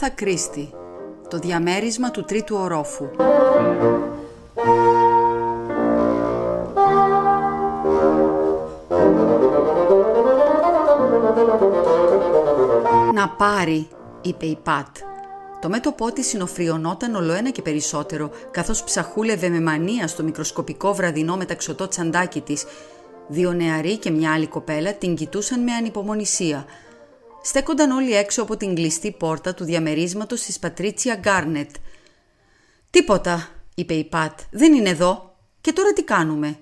Αγάθα Κρίστη Το διαμέρισμα του τρίτου ορόφου «Να πάρει», είπε η Πατ. Το μέτωπό της συνοφριωνόταν ολοένα και περισσότερο, καθώς ψαχούλευε με μανία στο μικροσκοπικό βραδινό μεταξωτό τσαντάκι της. Δύο νεαροί και μια άλλη κοπέλα την κοιτούσαν με ανυπομονησία – στέκονταν όλοι έξω από την κλειστή πόρτα του διαμερίσματος της Πατρίτσια Γκάρνετ. «Τίποτα», είπε η Πατ, «δεν είναι εδώ. Και τώρα τι κάνουμε».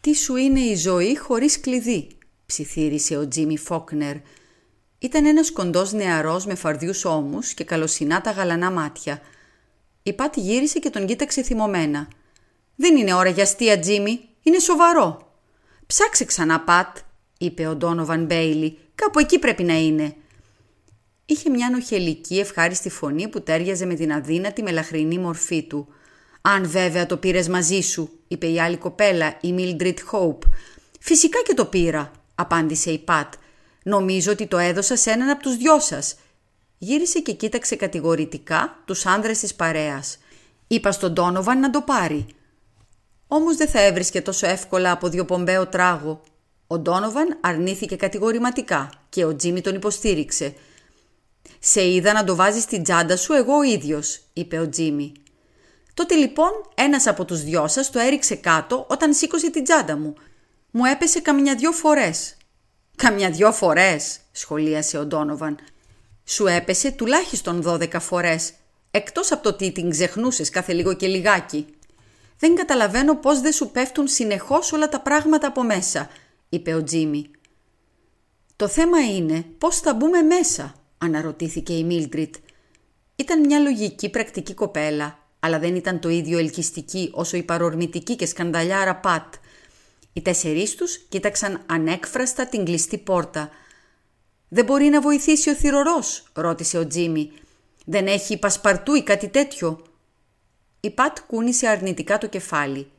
«Τι σου είναι η ζωή χωρίς κλειδί», ψιθύρισε ο Τζίμι Φόκνερ. Ήταν ένας κοντός νεαρός με φαρδιούς ώμους και καλοσυνά τα γαλανά μάτια. Η Πατ γύρισε και τον κοίταξε θυμωμένα. «Δεν είναι ώρα για αστεία, Τζίμι. Είναι σοβαρό». «Ψάξε ξανά, Πατ», είπε ο Ντόνοβαν Μπέιλι Κάπου εκεί πρέπει να είναι. Είχε μια νοχελική ευχάριστη φωνή που τέριαζε με την αδύνατη μελαχρινή μορφή του. «Αν βέβαια το πήρες μαζί σου», είπε η άλλη κοπέλα, η Mildred Hope. «Φυσικά και το πήρα», απάντησε η Πατ. «Νομίζω ότι το έδωσα σε έναν από τους δυο σας». Γύρισε και κοίταξε κατηγορητικά τους άνδρες της παρέας. Είπα στον Τόνοβαν να το πάρει. Όμως δεν θα έβρισκε τόσο εύκολα από πομπέο τράγο. Ο Ντόνοβαν αρνήθηκε κατηγορηματικά και ο Τζίμι τον υποστήριξε. «Σε είδα να το βάζεις στην τσάντα σου εγώ ο ίδιος», είπε ο Τζίμι. «Τότε λοιπόν ένας από τους δυο σας το έριξε κάτω όταν σήκωσε την τσάντα μου. Μου έπεσε καμιά δυο φορές». «Καμιά δυο φορές», σχολίασε ο Ντόνοβαν. «Σου έπεσε τουλάχιστον δώδεκα φορές, εκτός από το ότι την ξεχνούσες κάθε λίγο και λιγάκι». «Δεν καταλαβαίνω πώς δεν σου πέφτουν συνεχώς όλα τα πράγματα από μέσα», είπε ο Τζίμι. «Το θέμα είναι πώς θα μπούμε μέσα», αναρωτήθηκε η Μίλτριτ. Ήταν μια λογική πρακτική κοπέλα, αλλά δεν ήταν το ίδιο ελκυστική όσο η παρορμητική και σκανδαλιάρα Πατ. Οι τέσσερις τους κοίταξαν ανέκφραστα την κλειστή πόρτα. «Δεν μπορεί να βοηθήσει ο θυρωρός», ρώτησε ο Τζίμι. «Δεν έχει πασπαρτού ή κάτι τέτοιο». Η Πατ κούνησε αρνητικά το κεφάλι.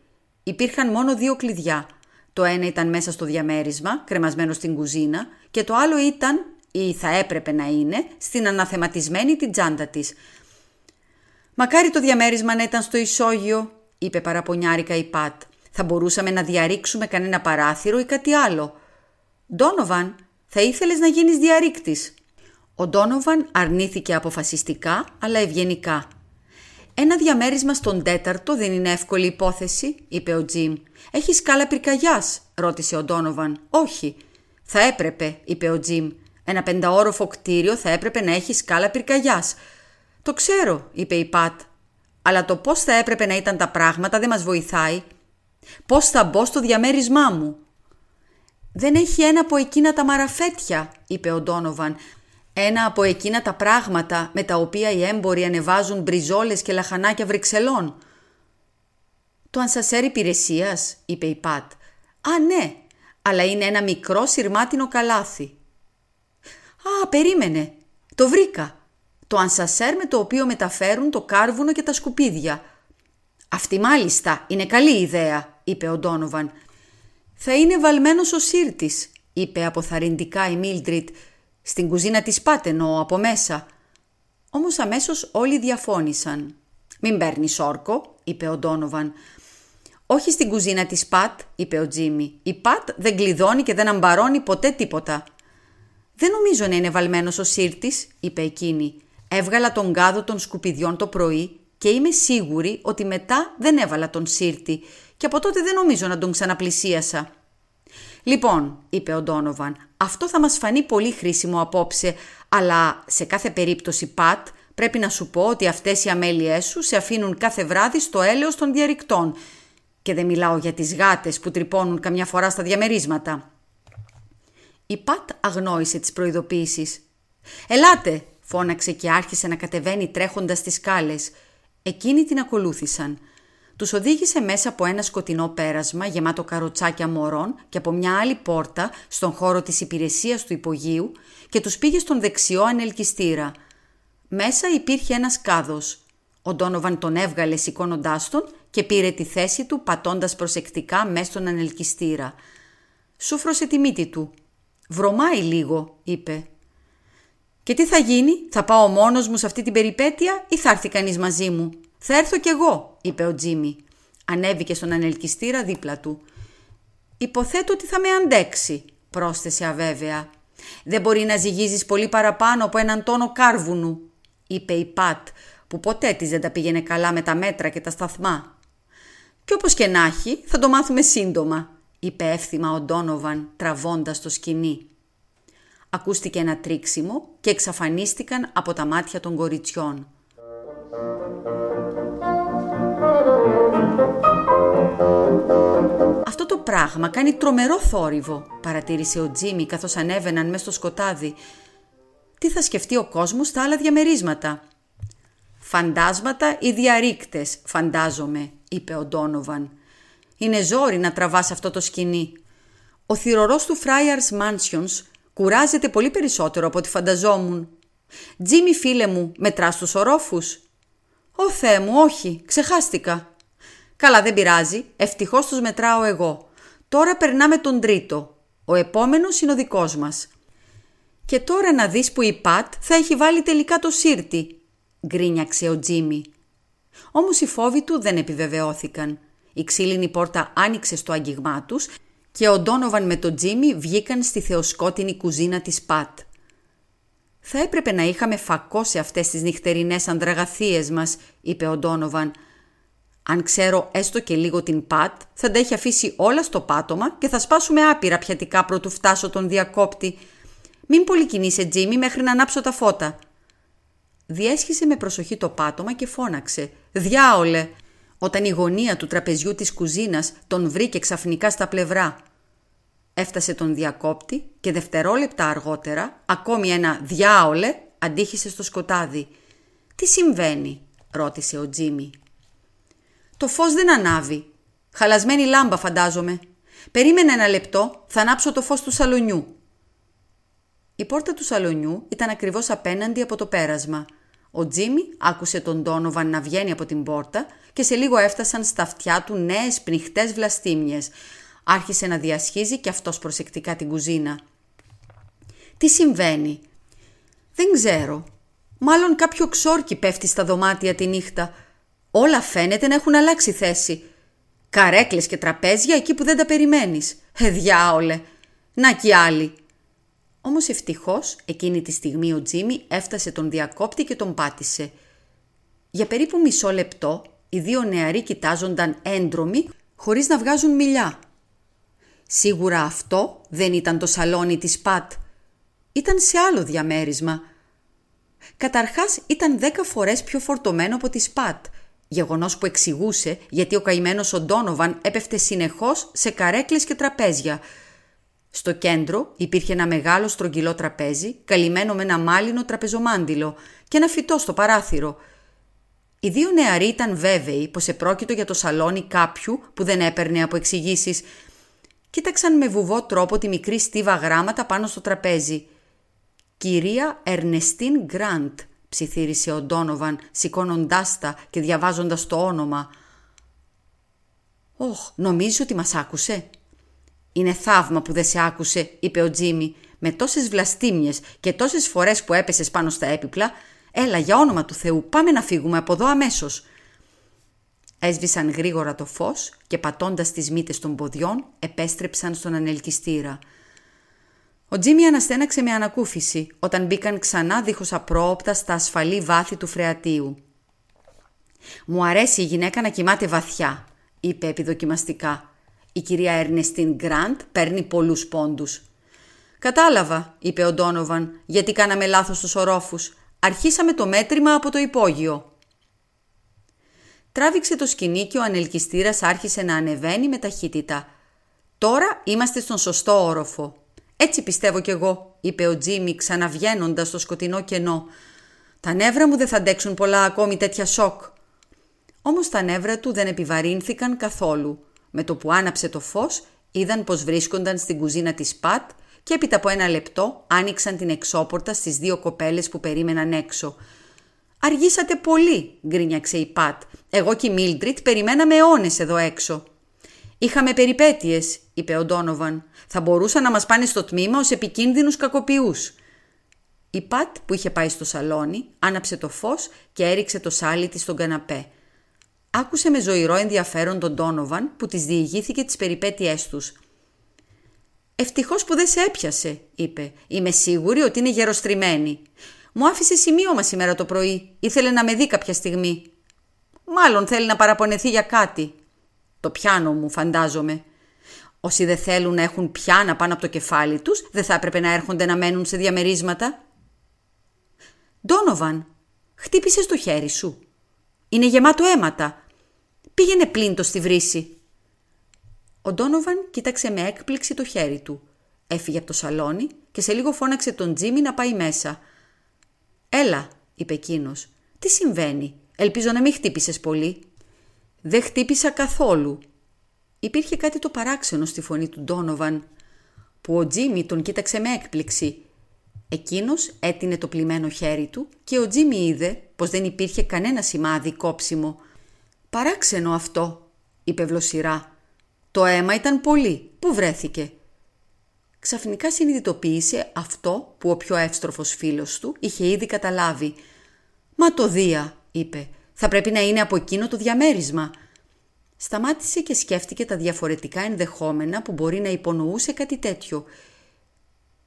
Υπήρχαν μόνο δύο κλειδιά – το ένα ήταν μέσα στο διαμέρισμα, κρεμασμένο στην κουζίνα, και το άλλο ήταν, ή θα έπρεπε να είναι, στην αναθεματισμένη την τσάντα της. «Μακάρι το διαμέρισμα να ήταν στο ισόγειο», είπε παραπονιάρικα η Πατ. «Θα μπορούσαμε να διαρρήξουμε κανένα παράθυρο ή κάτι άλλο». «Ντόνοβαν, θα ήθελες να γίνεις διαρρήκτης». Ο Ντόνοβαν αρνήθηκε αποφασιστικά αλλά ευγενικά. «Ένα διαμέρισμα στον τέταρτο δεν είναι εύκολη υπόθεση», είπε ο Τζιμ. «Έχει σκάλα πυρκαγιάς, ρώτησε ο Ντόνοβαν. «Όχι». «Θα έπρεπε», είπε ο Τζιμ. «Ένα πενταόροφο κτίριο θα έπρεπε να έχει σκάλα πυρκαγιάς. «Το ξέρω», είπε η Πατ. «Αλλά το πώς θα έπρεπε να ήταν τα πράγματα δεν μας βοηθάει. Πώς θα μπω στο διαμέρισμά μου». «Δεν έχει ένα από εκείνα τα μαραφέτια», είπε ο Ντόνοβαν. Ένα από εκείνα τα πράγματα με τα οποία οι έμποροι ανεβάζουν μπριζόλες και λαχανάκια βρυξελών. «Το ανσασέρ υπηρεσίας, είπε η Πατ. «Α, ναι, αλλά είναι ένα μικρό σειρμάτινο καλάθι». «Α, περίμενε, το βρήκα. Το ανσασέρ με το οποίο μεταφέρουν το κάρβουνο και τα σκουπίδια». «Αυτή μάλιστα είναι καλή ιδέα», είπε ο Ντόνοβαν. «Θα είναι βαλμένος ο σύρτης», είπε αποθαρρυντικά η Μίλτριτ στην κουζίνα της Πάτενο από μέσα. Όμως αμέσως όλοι διαφώνησαν. «Μην παίρνεις όρκο», είπε ο Ντόνοβαν. «Όχι στην κουζίνα της Πατ», είπε ο Τζίμι. «Η Πατ δεν κλειδώνει και δεν αμπαρώνει ποτέ τίποτα». «Δεν νομίζω να είναι βαλμένος ο σύρτης», είπε εκείνη. «Έβγαλα τον κάδο των σκουπιδιών το πρωί και είμαι σίγουρη ότι μετά δεν έβαλα τον σύρτη και από τότε δεν νομίζω να τον ξαναπλησίασα». «Λοιπόν», είπε ο Ντόνοβαν, «αυτό θα μας φανεί πολύ χρήσιμο απόψε, αλλά σε κάθε περίπτωση, Πατ, πρέπει να σου πω ότι αυτές οι αμέλειές σου σε αφήνουν κάθε βράδυ στο έλεος των διαρρηκτών και δεν μιλάω για τις γάτες που τρυπώνουν καμιά φορά στα διαμερίσματα». Η Πατ αγνόησε τις προειδοποίησεις. «Ελάτε», φώναξε και άρχισε να κατεβαίνει τρέχοντας τις σκάλες. Εκείνοι την ακολούθησαν – τους οδήγησε μέσα από ένα σκοτεινό πέρασμα γεμάτο καροτσάκια μωρών και από μια άλλη πόρτα στον χώρο της υπηρεσίας του υπογείου και τους πήγε στον δεξιό ανελκυστήρα. Μέσα υπήρχε ένας κάδος. Ο Ντόνοβαν τον έβγαλε σηκώνοντάς τον και πήρε τη θέση του πατώντας προσεκτικά μέσα στον ανελκυστήρα. Σούφρωσε τη μύτη του. «Βρωμάει λίγο», είπε. Και τι θα γίνει, θα πάω μόνος μου σε αυτή την περιπέτεια ή θα έρθει κανείς μαζί μου; Θα έρθω κι εγώ, είπε ο Τζίμι. Ανέβηκε στον ανελκυστήρα δίπλα του. Υποθέτω ότι θα με αντέξει, πρόσθεσε αβέβαια. Δεν μπορεί να ζυγίζεις πολύ παραπάνω από έναν τόνο κάρβουνου, είπε η Πατ, που ποτέ της δεν τα πήγαινε καλά με τα μέτρα και τα σταθμά. «Και όπως και να έχει, θα το μάθουμε σύντομα», είπε εύθυμα ο Ντόνοβαν τραβώντας το σκηνή. Ακούστηκε ένα τρίξιμο και εξαφανίστηκαν από τα μάτια των κοριτσιών. «Αυτό το πράγμα κάνει τρομερό θόρυβο», παρατήρησε ο Τζίμι καθώς ανέβαιναν μέσα στο σκοτάδι. «Τι θα σκεφτεί ο κόσμος στα άλλα διαμερίσματα». «Φαντάσματα ή διαρρήκτες, φαντάζομαι», είπε ο Ντόνοβαν. «Είναι ζόρι να τραβάς αυτό το σκηνή. Ο θυρωρός του Friars Mansions κουράζεται πολύ περισσότερο από ό,τι φανταζόμουν. Τζίμι φίλε μου, μετράς τους ορόφους». «Ω Θεέ μου, όχι, ξεχάστηκα». «Καλά δεν πειράζει, ευτυχώς τους μετράω εγώ. Τώρα περνάμε τον τρίτο. Ο επόμενος είναι ο δικός μας». «Και τώρα να δεις που η Πατ θα έχει βάλει τελικά το σύρτη», γκρίνιαξε ο Τζίμι. Όμως οι φόβοι του δεν επιβεβαιώθηκαν. Η ξύλινη πόρτα άνοιξε στο άγγιγμά τους και ο Ντόνοβαν με τον Τζίμι βγήκαν στη θεοσκότεινη κουζίνα της Πατ. «Θα έπρεπε να είχαμε φακώσει αυτές τις νυχτερινές ανδραγαθίες μας», είπε ο Ντόνοβαν. «Αν ξέρω έστω και λίγο την Πατ, θα τα έχει αφήσει όλα στο πάτωμα και θα σπάσουμε άπειρα πιατικά πρωτού φτάσω τον διακόπτη. Μην πολυκινείσαι, Τζίμι, μέχρι να ανάψω τα φώτα». Διέσχισε με προσοχή το πάτωμα και φώναξε «Διάολε!» όταν η γωνία του τραπεζιού της κουζίνας τον βρήκε ξαφνικά στα πλευρά. Έφτασε τον διακόπτη και δευτερόλεπτα αργότερα ακόμη ένα «Διάολε» αντίχησε στο σκοτάδι. «Τι συμβαίνει» ρώτησε ο Τζίμι. «Το φως δεν ανάβει. Χαλασμένη λάμπα φαντάζομαι. Περίμενε ένα λεπτό, θα ανάψω το φως του σαλονιού». Η πόρτα του σαλονιού ήταν ακριβώς απέναντι από το πέρασμα – ο Τζίμι άκουσε τον Ντόνοβαν να βγαίνει από την πόρτα και σε λίγο έφτασαν στα αυτιά του νέες πνιχτές βλαστήμιες. Άρχισε να διασχίζει και αυτός προσεκτικά την κουζίνα. «Τι συμβαίνει» «Δεν ξέρω. Μάλλον κάποιο ξόρκι πέφτει στα δωμάτια τη νύχτα. Όλα φαίνεται να έχουν αλλάξει θέση. Καρέκλες και τραπέζια εκεί που δεν τα περιμένεις. Ε, διάολε. Να κι άλλοι. Όμως ευτυχώς εκείνη τη στιγμή ο Τζίμι έφτασε τον διακόπτη και τον πάτησε. Για περίπου μισό λεπτό οι δύο νεαροί κοιτάζονταν έντρομοι χωρίς να βγάζουν μιλιά. Σίγουρα αυτό δεν ήταν το σαλόνι της Πατ. Ήταν σε άλλο διαμέρισμα. Καταρχάς ήταν δέκα φορές πιο φορτωμένο από της Πατ, γεγονός που εξηγούσε γιατί ο καημένος ο Ντόνοβαν έπεφτε συνεχώς σε καρέκλες και τραπέζια – στο κέντρο υπήρχε ένα μεγάλο στρογγυλό τραπέζι, καλυμμένο με ένα μάλινο τραπεζομάντιλο και ένα φυτό στο παράθυρο. Οι δύο νεαροί ήταν βέβαιοι πως επρόκειτο για το σαλόνι κάποιου που δεν έπαιρνε από εξηγήσεις. Κοίταξαν με βουβό τρόπο τη μικρή στίβα γράμματα πάνω στο τραπέζι. «Κυρία Ερνεστίν Γκραντ», ψιθύρισε ο Ντόνοβαν, σηκώνοντάς τα και διαβάζοντας το όνομα. «Όχ, νομίζω ότι μας άκουσε», «Είναι θαύμα που δεν σε άκουσε», είπε ο Τζίμι, «με τόσες βλαστήμιες και τόσες φορές που έπεσες πάνω στα έπιπλα. Έλα, για όνομα του Θεού, πάμε να φύγουμε από εδώ αμέσως». Έσβησαν γρήγορα το φως και πατώντας τις μύτες των ποδιών επέστρεψαν στον ανελκυστήρα. Ο Τζίμι αναστέναξε με ανακούφιση όταν μπήκαν ξανά δίχως απρόοπτα στα ασφαλή βάθη του φρεατίου. «Μου αρέσει η γυναίκα να κοιμάται βαθιά», είπε επιδοκιμαστικά. Η κυρία Ερνεστίν Γκραντ παίρνει πολλούς πόντους. «Κατάλαβα», είπε ο Ντόνοβαν, «γιατί κάναμε λάθος στους ορόφους. Αρχίσαμε το μέτρημα από το υπόγειο». Τράβηξε το σκηνή και ο ανελκυστήρας άρχισε να ανεβαίνει με ταχύτητα. «Τώρα είμαστε στον σωστό όροφο». «Έτσι πιστεύω κι εγώ», είπε ο Τζίμι ξαναβγαίνοντας στο σκοτεινό κενό. «Τα νεύρα μου δεν θα αντέξουν πολλά ακόμη τέτοια σοκ». Όμως τα νεύρα του δεν επιβαρύνθηκαν καθόλου. Με το που άναψε το φως, είδαν πως βρίσκονταν στην κουζίνα της Πατ και έπειτα από ένα λεπτό άνοιξαν την εξώπορτα στις δύο κοπέλες που περίμεναν έξω. «Αργήσατε πολύ», γκρίνιαξε η Πατ. «Εγώ και η Μίλντριτ περιμέναμε αιώνες εδώ έξω». «Είχαμε περιπέτειες», είπε ο Ντόνοβαν. «Θα μπορούσαν να μας πάνε στο τμήμα ως επικίνδυνους κακοποιούς». Η Πατ που είχε πάει στο σαλόνι άναψε το φως και έριξε το σάλι της στον καναπέ. Άκουσε με ζωηρό ενδιαφέρον τον Τόνοβαν που της διηγήθηκε τις περιπέτειές τους. «Ευτυχώς που δεν σε έπιασε», είπε. «Είμαι σίγουρη ότι είναι γεροστριμμένη. Μου άφησε σημείωμα σήμερα το πρωί. Ήθελε να με δει κάποια στιγμή. Μάλλον θέλει να παραπονεθεί για κάτι. Το πιάνο μου, φαντάζομαι. Όσοι δεν θέλουν να έχουν πιάνα πάνω από το κεφάλι τους, δεν θα έπρεπε να έρχονται να μένουν σε διαμερίσματα. Ντόνοβαν, χτύπησες το χέρι σου. Είναι γεμάτο αίματα. Πήγαινε πλήν το στη βρύση. Ο Ντόνοβαν κοίταξε με έκπληξη το χέρι του. Έφυγε από το σαλόνι και σε λίγο φώναξε τον Τζίμι να πάει μέσα. «Έλα», είπε εκείνος. «Τι συμβαίνει, ελπίζω να μην χτύπησες πολύ». «Δεν χτύπησα καθόλου». Υπήρχε κάτι το παράξενο στη φωνή του Ντόνοβαν, που ο Τζίμι τον κοίταξε με έκπληξη. Εκείνος έτεινε το πλημμένο χέρι του και ο Τζίμι είδε πως δεν υπήρχε κανένα σημάδι κόψιμο. «Παράξενο αυτό», είπε βλοσιρά. «Το αίμα ήταν πολύ. Πού βρέθηκε» ξαφνικά συνειδητοποίησε αυτό που ο πιο εύστροφος φίλος του είχε ήδη καταλάβει. «Μα το Δία», είπε, «θα πρέπει να είναι από εκείνο το διαμέρισμα». Σταμάτησε και σκέφτηκε τα διαφορετικά ενδεχόμενα που μπορεί να υπονοούσε κάτι τέτοιο.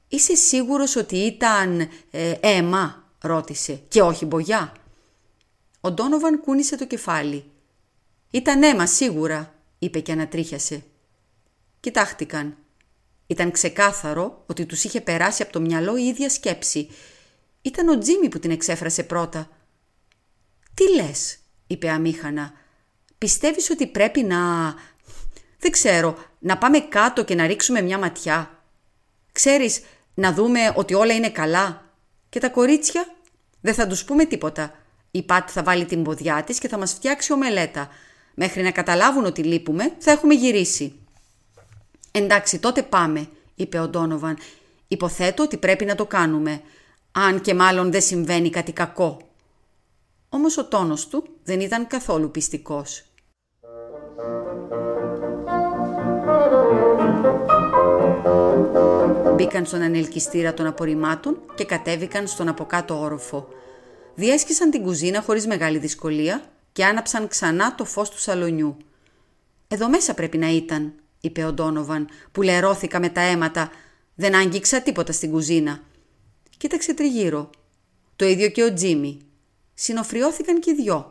«Είσαι σίγουρος ότι ήταν ε, αίμα» ρώτησε «και όχι μπογιά». Ο Ντόνοβαν κούνησε το κεφάλι. «Ήταν αίμα σίγουρα» είπε και ανατρίχιασε. Κοιτάχτηκαν. Ήταν ξεκάθαρο ότι τους είχε περάσει από το μυαλό η ίδια σκέψη. Ήταν ο Τζίμι που την εξέφρασε πρώτα. «Τι λες» είπε αμήχανα. «Πιστεύεις ότι πρέπει να... δεν ξέρω, να πάμε κάτω και να ρίξουμε μια ματιά. Ξέρεις, να δούμε ότι όλα είναι καλά. Και τα κορίτσια δεν θα τους πούμε τίποτα. Η Πατ θα βάλει την ποδιά της και θα μας φτιάξει ομελέτα. Μέχρι να καταλάβουν ότι λείπουμε θα έχουμε γυρίσει. «Εντάξει, τότε πάμε», είπε ο Ντόνοβαν. «Υποθέτω ότι πρέπει να το κάνουμε, αν και μάλλον δεν συμβαίνει κάτι κακό». Όμως ο τόνος του δεν ήταν καθόλου πιστικός. Μπήκαν στον ανελκυστήρα των απορριμμάτων και κατέβηκαν στον αποκάτω όροφο. Διέσχισαν την κουζίνα χωρίς μεγάλη δυσκολία και άναψαν ξανά το φως του σαλονιού. «Εδώ μέσα πρέπει να ήταν», είπε ο Ντόνοβαν, που λερώθηκα με τα αίματα. Δεν άγγιξα τίποτα στην κουζίνα. Κοίταξε τριγύρω. Το ίδιο και ο Τζίμι. Συνοφριώθηκαν και οι δυο.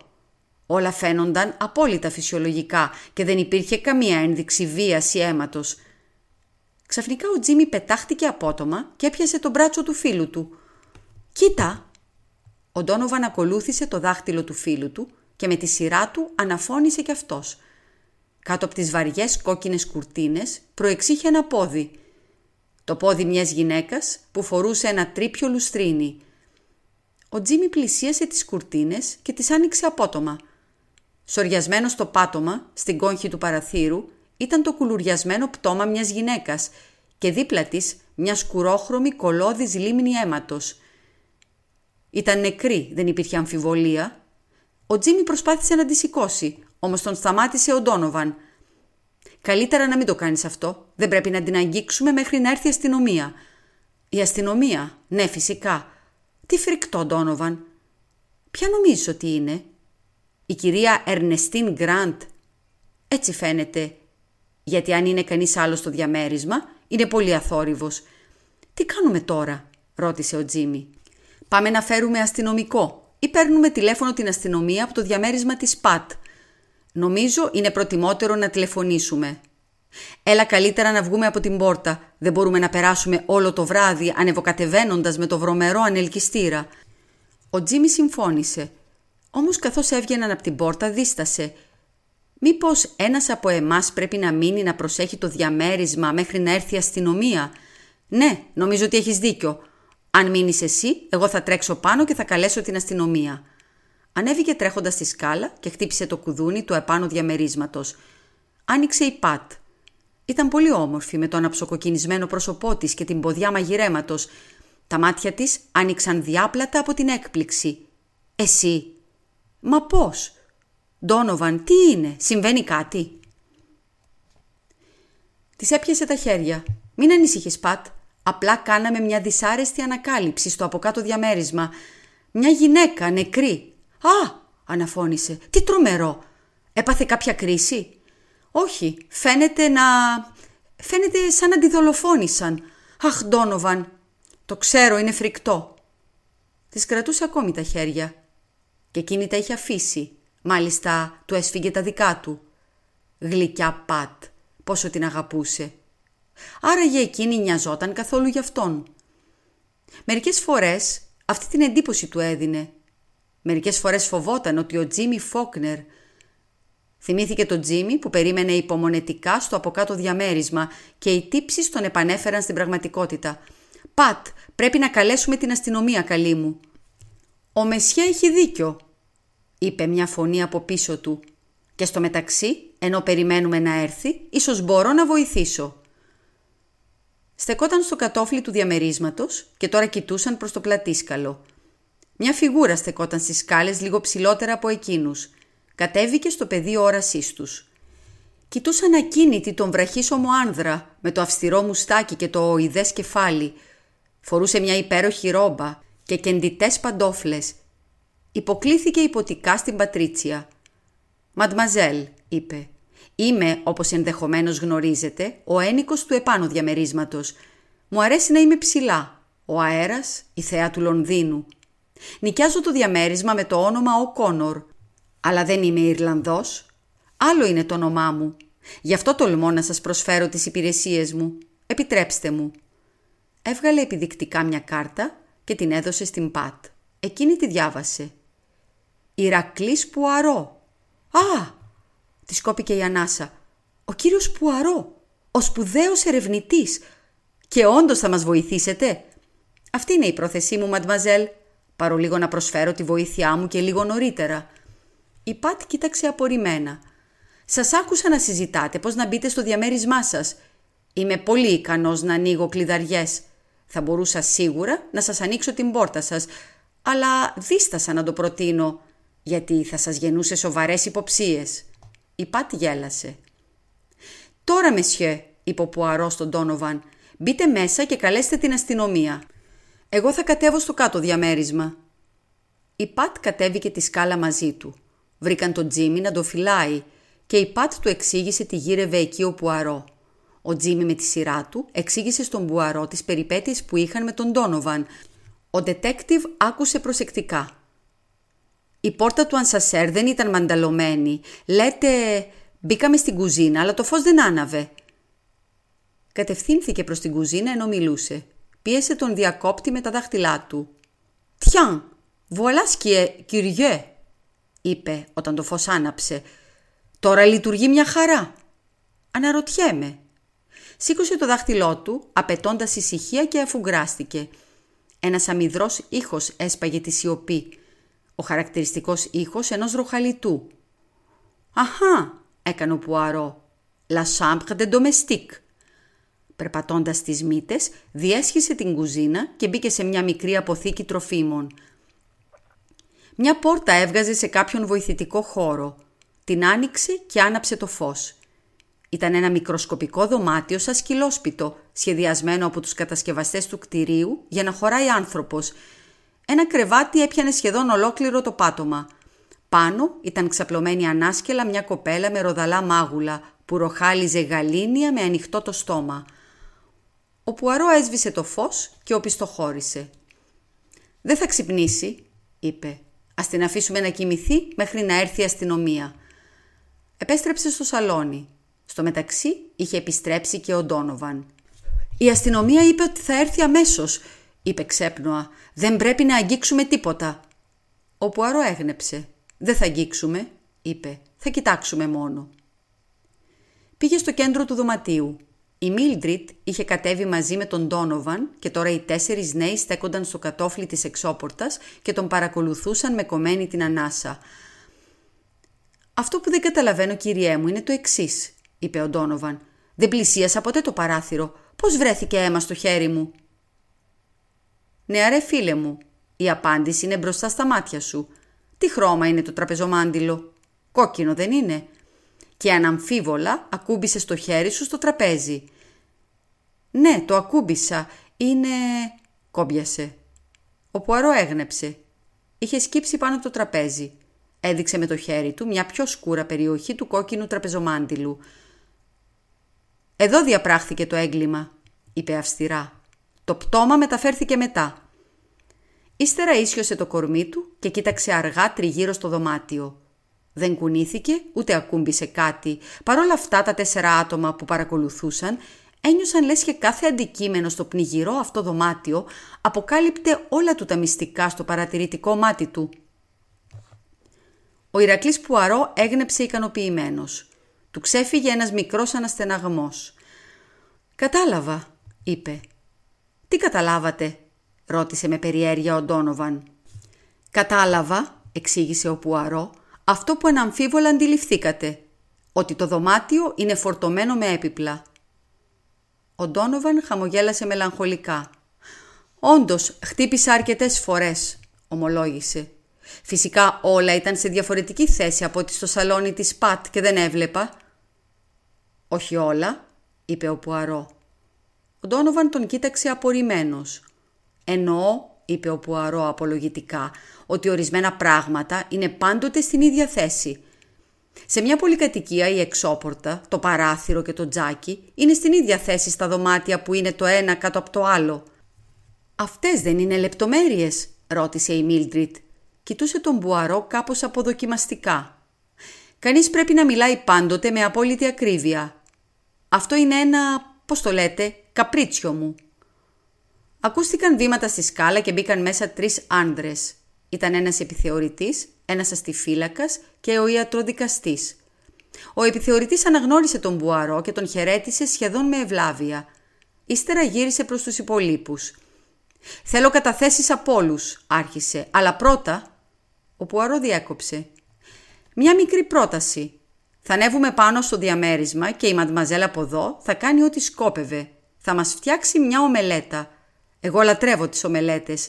Όλα φαίνονταν απόλυτα φυσιολογικά και δεν υπήρχε καμία ένδειξη βίας ή αίματος. Ξαφνικά ο Τζίμι πετάχτηκε απότομα και έπιασε τον μπράτσο του φίλου του. «Κοίτα!» Ο Ντόνοβαν ακολούθησε το δάχτυλο του φίλου του και με τη σειρά του αναφώνησε κι αυτός – κάτω από τις βαριές κόκκινες κουρτίνες προεξήχε ένα πόδι. Το πόδι μιας γυναίκας που φορούσε ένα τρίπιο λουστρίνι. Ο Τζίμι πλησίασε τις κουρτίνες και τις άνοιξε απότομα. Σοριασμένος στο πάτωμα, στην κόγχη του παραθύρου, ήταν το κουλουριασμένο πτώμα μιας γυναίκας και δίπλα της μια σκουρόχρωμη κολόδης λίμνη αίματος. Ήταν νεκρή, δεν υπήρχε αμφιβολία. Ο Τζίμι προσπάθησε να τη σηκώσει, όμως τον σταμάτησε ο Ντόνοβαν. Καλύτερα να μην το κάνεις αυτό. Δεν πρέπει να την αγγίξουμε μέχρι να έρθει η αστυνομία. Η αστυνομία, ναι φυσικά. Τι φρικτό Ντόνοβαν. Ποια νομίζεις ότι είναι; Η κυρία Ερνεστίν Γκραντ. Έτσι φαίνεται. Γιατί αν είναι κανείς άλλος στο διαμέρισμα, είναι πολύ αθόρυβος. Τι κάνουμε τώρα, ρώτησε ο Τζίμι. Πάμε να φέρουμε αστυνομικό ή παίρνουμε τηλέφωνο την αστυνομία από το διαμέρισμα της ΠΑΤ. Νομίζω είναι προτιμότερο να τηλεφωνήσουμε. Έλα καλύτερα να βγούμε από την πόρτα. Δεν μπορούμε να περάσουμε όλο το βράδυ ανεβοκατεβαίνοντας με το βρωμερό ανελκυστήρα. Ο Τζίμι συμφώνησε. Όμως καθώς έβγαιναν από την πόρτα δίστασε. Μήπως ένας από εμάς πρέπει να μείνει να προσέχει το διαμέρισμα μέχρι να έρθει η αστυνομία; Ναι, νομίζω ότι έχεις δίκιο. Αν μείνεις εσύ, εγώ θα τρέξω πάνω και θα καλέσω την αστυνομία. Ανέβηκε τρέχοντας στη σκάλα και χτύπησε το κουδούνι του επάνω διαμερίσματος. Άνοιξε η Πατ. Ήταν πολύ όμορφη με το αναψοκοκκινισμένο πρόσωπό της και την ποδιά μαγειρέματος. Τα μάτια της άνοιξαν διάπλατα από την έκπληξη. Εσύ. Μα πώς; Ντόνοβαν, τι είναι, συμβαίνει κάτι; Της έπιασε τα χέρια. Μην ανησυχείς, Πατ. Απλά κάναμε μια δυσάρεστη ανακάλυψη στο από κάτω διαμέρισμα. Μια γυναίκα νεκρή. Α, αναφώνησε. Τι τρομερό. Έπαθε κάποια κρίση; Όχι, φαίνεται να... Φαίνεται σαν να τη δολοφόνησαν. Αχ, Ντόνοβαν. Το ξέρω, είναι φρικτό. Της κρατούσε ακόμη τα χέρια. Και εκείνη τα είχε αφήσει. Μάλιστα, του έσφυγε τα δικά του. Γλυκιά Πατ, πόσο την αγαπούσε. Άραγε εκείνη νοιαζόταν καθόλου γι' αυτόν. Μερικές φορές αυτή την εντύπωση του έδινε. Μερικές φορές φοβόταν ότι ο Τζίμι Φόκνερ Θυμήθηκε τον Τζίμι που περίμενε υπομονετικά στο από κάτω διαμέρισμα και οι τύψεις τον επανέφεραν στην πραγματικότητα. «Πατ, πρέπει να καλέσουμε την αστυνομία, καλή μου». «Ο Μεσιέ έχει δίκιο», είπε μια φωνή από πίσω του. «Και στο μεταξύ, ενώ περιμένουμε να έρθει, ίσως μπορώ να βοηθήσω». Στεκόταν στο κατόφλι του διαμερίσματος και τώρα κοιτούσαν προς το πλατήσκαλο. Μια φιγούρα στεκόταν στις σκάλες λίγο ψηλότερα από εκείνους. Κατέβηκε στο πεδίο όρασής τους. Κοιτούσαν ακίνητη τον βραχίσωμο άνδρα με το αυστηρό μουστάκι και το οειδές κεφάλι. Φορούσε μια υπέροχη ρόμπα και κεντητές παντόφλες. Υποκλήθηκε υποτικά στην Πατρίτσια. «Μαντμαζέλ», είπε, «είμαι, όπως ενδεχομένως γνωρίζετε, ο ένικος του επάνω διαμερίσματος. Μου αρέσει να είμαι ψηλά. Ο αέρας, η θέα του Λονδίνου. Νοικιάζω το διαμέρισμα με το όνομα Ο Κόνορ. Αλλά δεν είμαι Ιρλανδός. Άλλο είναι το όνομά μου. Γι' αυτό τολμώ να σας προσφέρω τις υπηρεσίες μου. Επιτρέψτε μου. Έβγαλε επιδεικτικά μια κάρτα και την έδωσε στην Πατ. Εκείνη τη διάβασε. «Ηρακλής Πουαρό». «Α!» Της κόπηκε η ανάσα. «Ο κύριος Πουαρό, ο σπουδαίος ερευνητής. Και όντως θα μας βοηθήσετε». «Αυτή είναι η πρόθεσή μου, μαντμαζέλ. Παρολίγο να προσφέρω τη βοήθειά μου και λίγο νωρίτερα». Η Πατ κοίταξε απορριμμένα. «Σας άκουσα να συζητάτε πώς να μπείτε στο διαμέρισμά σας. Είμαι πολύ ικανός να ανοίγω κλειδαριές. Θα μπορούσα σίγουρα να σας ανοίξω την πόρτα σας, αλλά δίστασα να το προτείνω, γιατί θα σας γεννούσε σοβαρές υποψίες. Η Πατ γέλασε. «Τώρα, μεσιέ», είπε ο Πουαρός στον Τόνοβαν, «μπείτε μέσα και καλέστε την αστυνομία. Εγώ θα κατέβω στο κάτω διαμέρισμα». Η Πατ κατέβηκε τη σκάλα μαζί του. Βρήκαν τον Τζίμι να το φυλάει και η Πατ του εξήγησε τι γύρευε εκεί ο Πουαρό. Ο Τζίμι με τη σειρά του εξήγησε στον Πουαρό τις περιπέτειες που είχαν με τον Ντόνοβαν. Ο detective άκουσε προσεκτικά. Η πόρτα του Ανσασέρ δεν ήταν μανταλωμένη. Λέτε, μπήκαμε στην κουζίνα, αλλά το φως δεν άναβε. Κατευθύνθηκε προς την κουζίνα ενώ μιλούσε. Πίεσε τον διακόπτη με τα δάχτυλά του. «Τιάν, voilà ce είπε όταν το φως άναψε. «Τώρα λειτουργεί μια χαρά». «Αναρωτιέμαι». Σήκωσε το δάχτυλό του, απαιτώντας ησυχία και αφουγκράστηκε. Ένας αμυδρός ήχος έσπαγε τη σιωπή. Ο χαρακτηριστικός ήχος ενός ροχαλιτού. «Αχά», έκανε ο Πουαρό. «La chambre de domestique». Περπατώντας τις μύτες, διέσχισε την κουζίνα και μπήκε σε μια μικρή αποθήκη τροφίμων. Μια πόρτα έβγαζε σε κάποιον βοηθητικό χώρο. Την άνοιξε και άναψε το φως. Ήταν ένα μικροσκοπικό δωμάτιο σαν σκυλόσπιτο, σχεδιασμένο από τους κατασκευαστές του κτηρίου για να χωράει άνθρωπος. Ένα κρεβάτι έπιανε σχεδόν ολόκληρο το πάτωμα. Πάνω ήταν ξαπλωμένη ανάσκελα μια κοπέλα με ροδαλά μάγουλα που ροχάλιζε γαλήνια με ανοιχτό το στόμα. Ο Πουαρό έσβησε το φως και οπισθοχώρησε. «Δεν θα ξυπνήσει», είπε. Α την αφήσουμε να κοιμηθεί μέχρι να έρθει η αστυνομία. Επέστρεψε στο σαλόνι. Στο μεταξύ είχε επιστρέψει και ο Ντόνοβαν. Η αστυνομία είπε ότι θα έρθει αμέσως, είπε ξέπνοα. Δεν πρέπει να αγγίξουμε τίποτα. Ο Πουαρό έγνεψε. Δεν θα αγγίξουμε, είπε. Θα κοιτάξουμε μόνο. Πήγε στο κέντρο του δωματίου. Η Μίλντριτ είχε κατέβει μαζί με τον Ντόνοβαν και τώρα οι τέσσερις νέοι στέκονταν στο κατόφλι της εξώπορτας και τον παρακολουθούσαν με κομμένη την ανάσα. «Αυτό που δεν καταλαβαίνω, κυριέ μου, είναι το εξής, είπε ο Ντόνοβαν. «Δεν πλησίασα ποτέ το παράθυρο. Πώς βρέθηκε αίμα στο χέρι μου» «Νεαρέ φίλε μου, η απάντηση είναι μπροστά στα μάτια σου. Τι χρώμα είναι το τραπεζομάντιλο. Κόκκινο δεν είναι και αναμφίβολα ακούμπησε το χέρι σου στο τραπέζι. «Ναι, το ακούμπησα. Είναι... κόμπιασε. Ο Πουαρό έγνεψε. Είχε σκύψει πάνω από το τραπέζι. Έδειξε με το χέρι του μια πιο σκούρα περιοχή του κόκκινου τραπεζομάντιλου. «Εδώ διαπράχθηκε το έγκλημα», είπε αυστηρά. «Το πτώμα μεταφέρθηκε μετά». Ύστερα ίσιοσε το κορμί του και κοίταξε αργά τριγύρω στο δωμάτιο. Δεν κουνήθηκε ούτε ακούμπησε κάτι. Παρ' όλα αυτά τα τέσσερα άτομα που παρακολουθούσαν ένιωσαν λες και κάθε αντικείμενο στο πνιγυρό αυτό δωμάτιο αποκάλυπτε όλα του τα μυστικά στο παρατηρητικό μάτι του. Ο Ηρακλής Πουαρό έγνεψε ικανοποιημένος. Του ξέφυγε ένας μικρός αναστεναγμός. «Κατάλαβα», είπε. «Τι καταλάβατε», ρώτησε με περιέργεια ο Ντόνοβαν. «Κατάλαβα», εξήγησε ο Πουαρό, «αυτό που εναμφίβολα αντιληφθήκατε, ότι το δωμάτιο είναι φορτωμένο με έπιπλα». Ο Ντόνοβαν χαμογέλασε μελαγχολικά. «Όντως, χτύπησα αρκετές φορές», ομολόγησε. Φυσικά όλα ήταν σε διαφορετική θέση από ότι στο σαλόνι της Πατ και δεν έβλεπα. «Όχι όλα», είπε ο Πουαρό. Ο Ντόνοβαν τον κοίταξε απορριμμένος. «Εννοώ», είπε ο Πουαρό απολογητικά, «ότι ορισμένα πράγματα είναι πάντοτε στην ίδια θέση. Σε μια πολυκατοικία η εξώπορτα, το παράθυρο και το τζάκι είναι στην ίδια θέση στα δωμάτια που είναι το ένα κάτω από το άλλο». «Αυτές δεν είναι λεπτομέρειες», ρώτησε η Μίλτριτ. Κοιτούσε τον Μπουαρό κάπως αποδοκιμαστικά. Κανείς πρέπει να μιλάει πάντοτε με απόλυτη ακρίβεια. Αυτό είναι ένα, πώς το λέτε, καπρίτσιο μου. Ακούστηκαν βήματα στη σκάλα και μπήκαν μέσα τρεις άνδρες. Ήταν ένας επιθεωρητής, ένας αστιφύλακας και ο ιατροδικαστής. Ο επιθεωρητής αναγνώρισε τον Μπουαρό και τον χαιρέτησε σχεδόν με ευλάβεια. Ύστερα γύρισε προς τους υπολείπους. «Θέλω καταθέσεις από όλους, άρχισε, αλλά πρώτα ο Πουαρό διέκοψε. Μια μικρή πρόταση. Θα ανέβουμε πάνω στο διαμέρισμα και η μαντμαζέλα από εδώ θα κάνει ό,τι σκόπευε. Θα μας φτιάξει μια ομελέτα. Εγώ λατρεύω τις ομελέτες.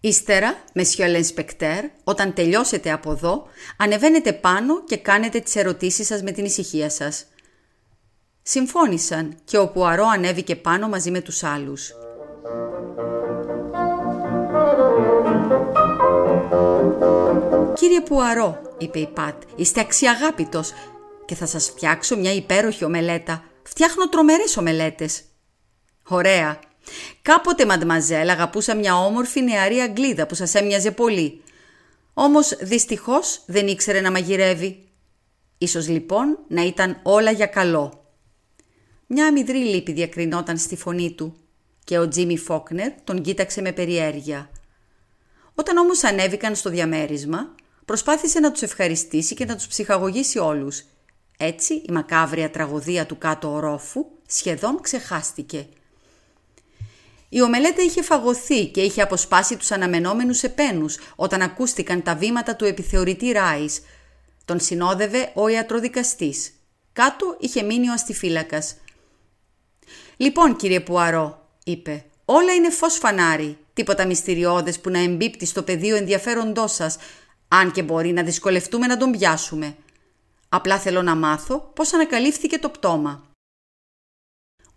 Ύστερα, με Λενσπεκτέρ, όταν τελειώσετε από εδώ, ανεβαίνετε πάνω και κάνετε τις ερωτήσεις σας με την ησυχία σας. Συμφώνησαν και ο Πουαρό ανέβηκε πάνω μαζί με τους άλλους. «Κύριε Πουαρό», είπε η Πατ, «είστε αξιαγάπητος και θα σας φτιάξω μια υπέροχη ομελέτα. Φτιάχνω τρομερές ομελέτες». «Ωραία. Κάποτε, μαντμαζέλ, αγαπούσα μια όμορφη νεαρή Αγγλίδα που σας έμοιαζε πολύ. Όμως, δυστυχώς, δεν ήξερε να μαγειρεύει. Ίσως λοιπόν να ήταν όλα για καλό. Μια αμυδρή λύπη διακρινόταν στη φωνή του και ο Τζίμι Φόκνερ τον κοίταξε με περιέργεια. Όταν όμως ανέβηκαν στο διαμέρισμα, προσπάθησε να τους ευχαριστήσει και να τους ψυχαγωγήσει όλους. Έτσι η μακάβρια τραγωδία του κάτω ορόφου σχεδόν ξεχάστηκε. Η ομελέτα είχε φαγωθεί και είχε αποσπάσει τους αναμενόμενους επένους όταν ακούστηκαν τα βήματα του επιθεωρητή Ράης. Τον συνόδευε ο ιατροδικαστής. Κάτω είχε μείνει ο αστιφύλακας. «Λοιπόν κύριε Πουαρό», είπε, «όλα είναι φως φανάρι, τίποτα μυστηριώδες που να εμπίπτει στο πεδίο ενδιαφέροντός σας αν και μπορεί να δυσκολευτούμε να τον πιάσουμε. Απλά θέλω να μάθω πώς ανακαλύφθηκε το πτώμα.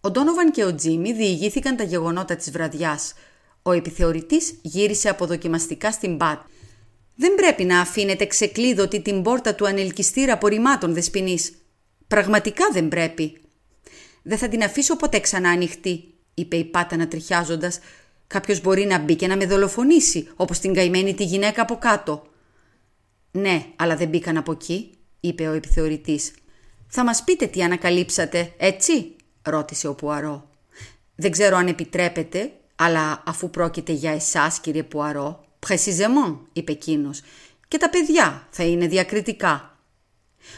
Ο Ντόνοβαν και ο Τζίμι διηγήθηκαν τα γεγονότα της βραδιάς. Ο επιθεωρητής γύρισε αποδοκιμαστικά στην Μπάτ. «Δεν πρέπει να αφήνετε ξεκλείδωτη την πόρτα του ανελκυστήρα απορριμμάτων δεσποινής. Πραγματικά δεν πρέπει». «Δεν θα την αφήσω ποτέ ξανά ανοιχτή», είπε η Πάτα ανατριχιάζοντας. «Κάποιος μπορεί να μπει και να με δολοφονήσει, όπως την καημένη τη γυναίκα από κάτω». «Ναι, αλλά δεν μπήκαν από εκεί», είπε ο επιθεωρητής. «Θα μας πείτε τι ανακαλύψατε, έτσι» ρώτησε ο Πουαρό. «Δεν ξέρω αν επιτρέπετε, αλλά αφού πρόκειται για εσάς κύριε Πουαρό, «Précisément», είπε εκείνος. «Και τα παιδιά θα είναι διακριτικά».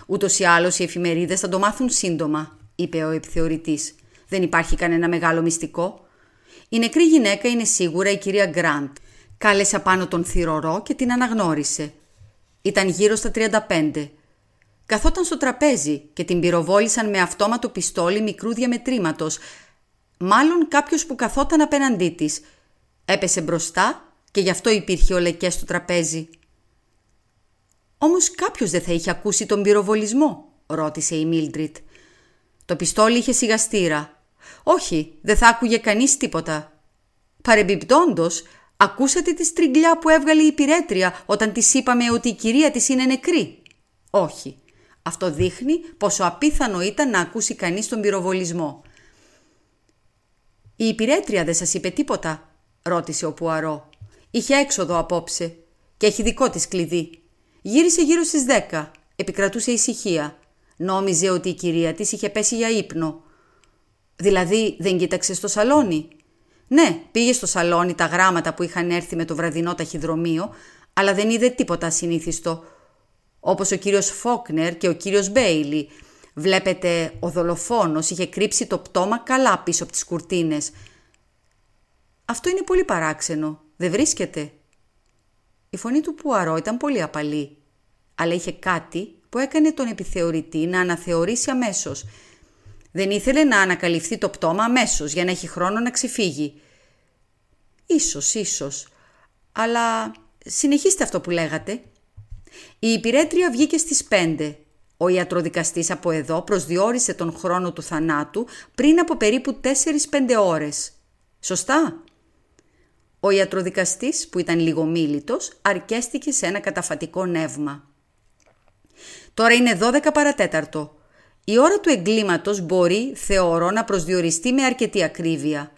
«Ούτως ή άλλως οι εφημερίδες θα το μάθουν σύντομα», είπε ο επιθεωρητής. «Δεν υπάρχει κανένα μεγάλο μυστικό». Η νεκρή γυναίκα είναι σίγουρα η κυρία Γκραντ. Κάλεσε πάνω τον θηρορό και την αναγνώρισε. Ήταν γύρω στα 35. Καθόταν στο τραπέζι και την πυροβόλησαν με αυτόματο πιστόλι μικρού διαμετρήματος. Μάλλον κάποιος που καθόταν απέναντί της. Έπεσε μπροστά και γι' αυτό υπήρχε ο λεκές στο τραπέζι. «Όμως κάποιος δεν θα είχε ακούσει τον πυροβολισμό», ρώτησε η Μίλντριτ. Το πιστόλι είχε σιγαστήρα. Όχι, δεν θα άκουγε κανείς τίποτα. Παρεμπιπτόντος, ακούσατε τη στριγκλιά που έβγαλε η υπηρέτρια όταν της είπαμε ότι η κυρία της είναι νεκρή; Όχι. Αυτό δείχνει πόσο απίθανο ήταν να ακούσει κανείς τον πυροβολισμό. «Η υπηρέτρια δεν σας είπε τίποτα» ρώτησε ο Πουαρό. «Είχε έξοδο απόψε και έχει δικό της κλειδί. Γύρισε γύρω στις δέκα. Επικρατούσε ησυχία. Νόμιζε ότι η κυρία της είχε πέσει για ύπνο. Δηλαδή δεν κοίταξε στο σαλόνι. Ναι, πήγε στο σαλόνι τα γράμματα που είχαν έρθει με το βραδινό ταχυδρομείο, αλλά δεν είδε τίποτα ασυνήθιστο. Όπως ο κύριος Φόκνερ και ο κύριος Μπέιλι. Βλέπετε, ο δολοφόνος είχε κρύψει το πτώμα καλά πίσω από τις κουρτίνες. Αυτό είναι πολύ παράξενο, δεν βρίσκεται. Η φωνή του Πουαρό ήταν πολύ απαλή, αλλά είχε κάτι που έκανε τον επιθεωρητή να αναθεωρήσει αμέσως. Δεν ήθελε να ανακαλυφθεί το πτώμα αμέσως για να έχει χρόνο να ξεφύγει. Ίσως, ίσως. Αλλά συνεχίστε αυτό που λέγατε. Η υπηρέτρια βγήκε στις πέντε. Ο ιατροδικαστής από εδώ προσδιορίσε τον χρόνο του θανάτου πριν από περίπου 4-5 ώρες. Σωστά; Ο ιατροδικαστής, που ήταν λίγο μίλητος, αρκέστηκε σε ένα καταφατικό νεύμα. Τώρα είναι 12 παρατέταρτο. Η ώρα του εγκλήματος μπορεί, θεωρώ, να προσδιοριστεί με αρκετή ακρίβεια.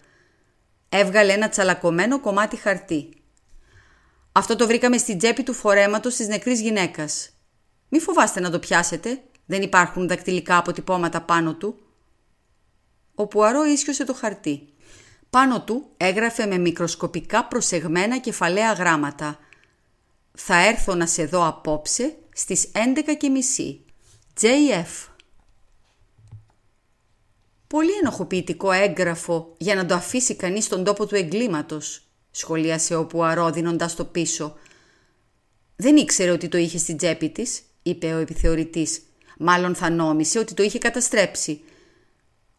Έβγαλε ένα τσαλακωμένο κομμάτι χαρτί. Αυτό το βρήκαμε στην τσέπη του φορέματος της νεκρής γυναίκας. Μη φοβάστε να το πιάσετε, δεν υπάρχουν δακτυλικά αποτυπώματα πάνω του. Ο Πουαρό ίσιοσε το χαρτί. Πάνω του έγραφε με μικροσκοπικά προσεγμένα κεφαλαία γράμματα. «Θα έρθω να σε δω απόψε στις 11.30. JF». Πολύ ενοχοποιητικό έγγραφο για να το αφήσει κανείς στον τόπο του εγκλήματος, σχολίασε ο Πουαρό δίνοντας το πίσω. «Δεν ήξερε ότι το είχε στην τσέπη της», είπε ο επιθεωρητής. «Μάλλον θα νόμισε ότι το είχε καταστρέψει».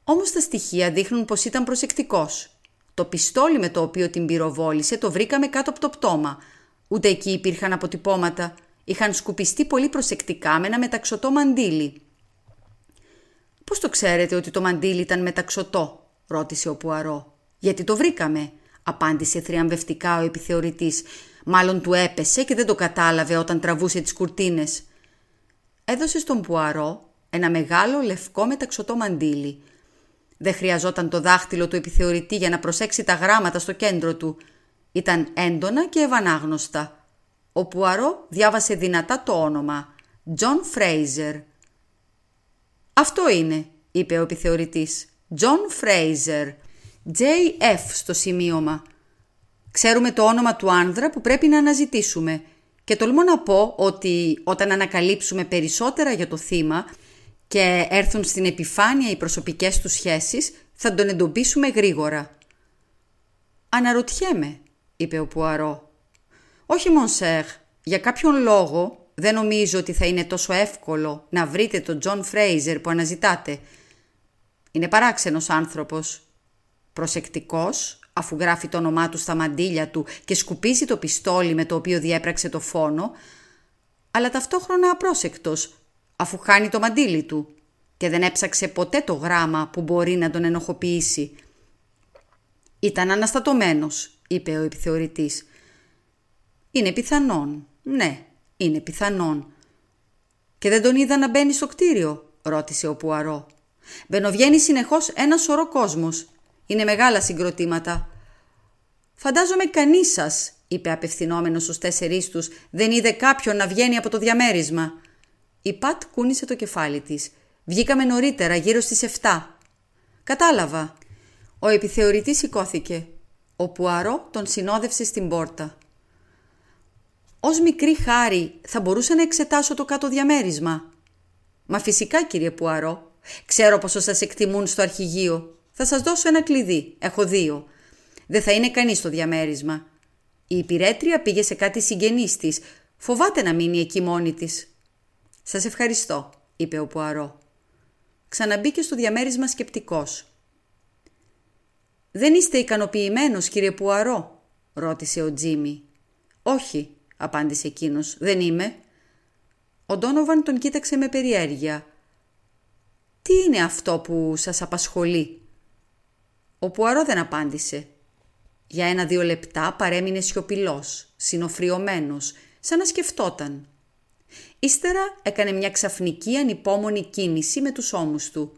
Όμως τα στοιχεία δείχνουν πως ήταν προσεκτικός. Το πιστόλι με το οποίο την πυροβόλησε το βρήκαμε κάτω από το πτώμα. Ούτε εκεί υπήρχαν αποτυπώματα. Είχαν σκουπιστεί πολύ προσεκτικά με ένα μεταξωτό μαντίλι. «Πώς το ξέρετε ότι το μαντίλι ήταν μεταξωτό» ρώτησε ο Πουαρό. «Γιατί το βρήκαμε» απάντησε θριαμβευτικά ο επιθεωρητής. «Μάλλον του έπεσε και δεν το κατάλαβε όταν τραβούσε τις κουρτίνες». Έδωσε στον Πουαρό ένα μεγάλο λευκό μεταξωτό μαντίλι δεν χρειαζόταν το δάχτυλο του επιθεωρητή για να προσέξει τα γράμματα στο κέντρο του. Ήταν έντονα και ευανάγνωστα. Ο Πουαρό διάβασε δυνατά το όνομα. Τζον Φρέιζερ. «Αυτό είναι», είπε ο επιθεωρητής. «Τζον Φρέιζερ. JF στο σημείωμα. Ξέρουμε το όνομα του άνδρα που πρέπει να αναζητήσουμε. Και τολμώ να πω ότι όταν ανακαλύψουμε περισσότερα για το θύμα και έρθουν στην επιφάνεια οι προσωπικές του σχέσεις, θα τον εντοπίσουμε γρήγορα. «Αναρωτιέμαι», είπε ο Πουαρό. «Όχι, mon cher, για κάποιον λόγο δεν νομίζω ότι θα είναι τόσο εύκολο να βρείτε τον Τζον Φρέιζερ που αναζητάτε. Είναι παράξενος άνθρωπος. Προσεκτικός, αφού γράφει το όνομά του στα μαντίλια του και σκουπίζει το πιστόλι με το οποίο διέπραξε το φόνο, αλλά ταυτόχρονα απρόσεκτος, αφού χάνει το μαντίλι του και δεν έψαξε ποτέ το γράμμα που μπορεί να τον ενοχοποιήσει. «Ήταν αναστατωμένος», είπε ο επιθεωρητής. «Είναι πιθανόν. Ναι, είναι πιθανόν». «Και δεν τον είδα να μπαίνει στο κτίριο», ρώτησε ο Πουαρό. «Μπαινοβγαίνει συνεχώς ένα σωρό κόσμος. Είναι μεγάλα συγκροτήματα». «Φαντάζομαι κανείς σας», είπε απευθυνόμενος στους τέσσερις τους, «δεν είδε κάποιον να βγαίνει από το διαμέρισμα». Η Πατ κούνησε το κεφάλι της. Βγήκαμε νωρίτερα, γύρω στις 7. Κατάλαβα. Ο επιθεωρητής σηκώθηκε. Ο Πουαρό τον συνόδευσε στην πόρτα. Ως μικρή χάρη θα μπορούσα να εξετάσω το κάτω διαμέρισμα. Μα φυσικά κύριε Πουαρό. Ξέρω πόσο σας εκτιμούν στο αρχηγείο. Θα σας δώσω ένα κλειδί. Έχω δύο. Δεν θα είναι κανείς στο διαμέρισμα. Η υπηρέτρια πήγε σε κάτι συγγενής της. Φοβάται να μείνει εκεί μόνη της. «Σας ευχαριστώ», είπε ο Πουαρό. Ξαναμπήκε στο διαμέρισμα σκεπτικός. «Δεν είστε ικανοποιημένος, κύριε Πουαρό», ρώτησε ο Τζίμι. «Όχι», απάντησε εκείνος, «δεν είμαι». Ο Ντόνοβαν τον κοίταξε με περιέργεια. «Τι είναι αυτό που σας απασχολεί» Ο Πουαρό δεν απάντησε. Για ένα-δύο λεπτά παρέμεινε σιωπηλός, συνοφριωμένος, σαν να σκεφτόταν. Ύστερα έκανε μια ξαφνική ανυπόμονη κίνηση με τους ώμους του.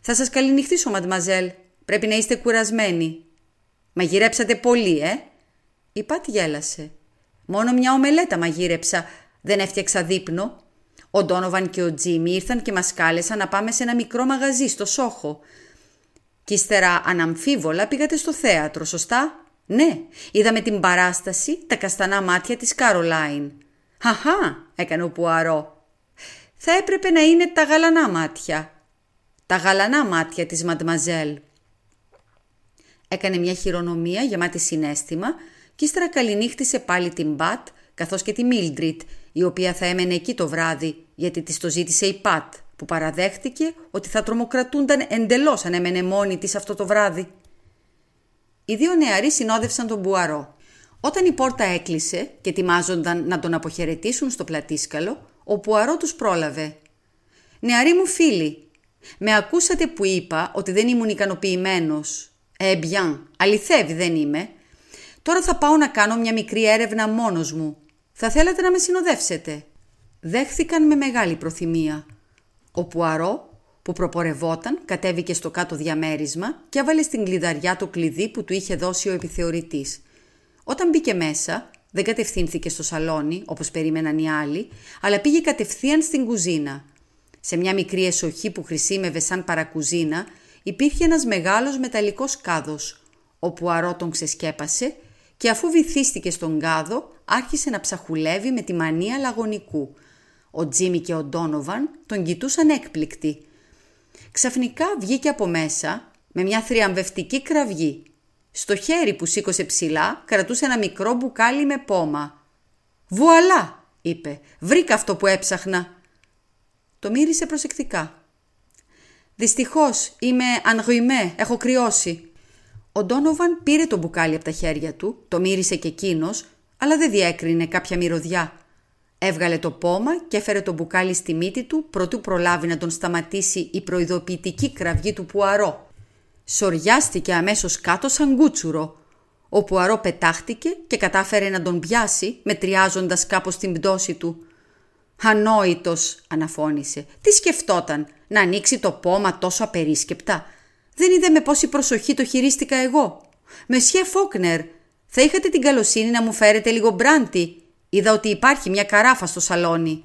«Θα σας καληνυχτήσω, μαντμαζέλ. Πρέπει να είστε κουρασμένοι». «Μαγειρέψατε πολύ, ε;» Η Πατ γέλασε. «Μόνο μια ομελέτα μαγείρεψα. Δεν έφτιαξα δείπνο». Ο Ντόνοβαν και ο Τζίμι ήρθαν και μας κάλεσαν να πάμε σε ένα μικρό μαγαζί στο Σόχο. Κι ύστερα αναμφίβολα πήγατε στο θέατρο, σωστά; Ναι, είδαμε την παράσταση «Τα καστανά μάτια της Κάρολάιν». «Χαχά», έκανε ο Πουαρό. «Θα έπρεπε να είναι τα γαλανά μάτια». «Τα γαλανά μάτια της Μαντμαζέλ». Έκανε μια χειρονομία γεμάτη συνέστημα και ύστερα καληνύχτησε πάλι την Μπατ καθώς και τη Μίλντριτ, η οποία θα έμενε εκεί το βράδυ γιατί της το ζήτησε η Πατ που παραδέχτηκε ότι θα τρομοκρατούνταν εντελώς αν έμενε μόνη της αυτό το βράδυ. Οι δύο νεαροί συνόδευσαν τον Μπουαρό. Όταν η πόρτα έκλεισε και ετοιμάζονταν να τον αποχαιρετήσουν στο πλατήσκαλο, ο Πουαρό τους πρόλαβε. «Νεαροί μου φίλοι, με ακούσατε που είπα ότι δεν ήμουν ικανοποιημένος. Ε, μπιάν, αληθεύει δεν είμαι. Τώρα θα πάω να κάνω μια μικρή έρευνα μόνος μου. Θα θέλατε να με συνοδεύσετε». Δέχθηκαν με μεγάλη προθυμία. Ο Πουαρό που προπορευόταν κατέβηκε στο κάτω διαμέρισμα και έβαλε στην κλειδαριά το κλειδί που του είχε δώσει ο επιθεωρητής. Όταν μπήκε μέσα, δεν κατευθύνθηκε στο σαλόνι όπως περίμεναν οι άλλοι, αλλά πήγε κατευθείαν στην κουζίνα. Σε μια μικρή εσοχή που χρησίμευε σαν παρακουζίνα υπήρχε ένας μεγάλος μεταλλικός κάδος. Ο Πουαρό τον ξεσκέπασε και αφού βυθίστηκε στον κάδο άρχισε να ψαχουλεύει με τη μανία λαγωνικού. Ο Τζίμι και ο Ντόνοβαν τον κοιτούσαν έκπληκτοι. Ξαφνικά βγήκε από μέσα με μια θριαμβευτική κραυγή. Στο χέρι που σήκωσε ψηλά κρατούσε ένα μικρό μπουκάλι με πόμα. «Βουαλά!» είπε. «Βρήκα αυτό που έψαχνα». Το μύρισε προσεκτικά. «Δυστυχώς είμαι ανγουημέ, έχω κρυώσει». Ο Ντόνοβαν πήρε το μπουκάλι από τα χέρια του, το μύρισε και εκείνος, αλλά δεν διέκρινε κάποια μυρωδιά. Έβγαλε το πόμα και έφερε το μπουκάλι στη μύτη του προτού προλάβει να τον σταματήσει η προειδοποιητική κραυγή του Πουαρό. Σοριάστηκε αμέσως κάτω σαν κούτσουρο. Ο Πουαρό πετάχτηκε και κατάφερε να τον πιάσει μετριάζοντας κάπως την πτώση του. «Ανόητος», αναφώνησε. «Τι σκεφτόταν, να ανοίξει το πόμα τόσο απερίσκεπτα; Δεν είδε με πόση προσοχή το χειρίστηκα εγώ. Μεσιέ Φόκνερ, θα είχατε την καλοσύνη να μου φέρετε λίγο μπράντι Είδα ότι υπάρχει μια καράφα στο σαλόνι.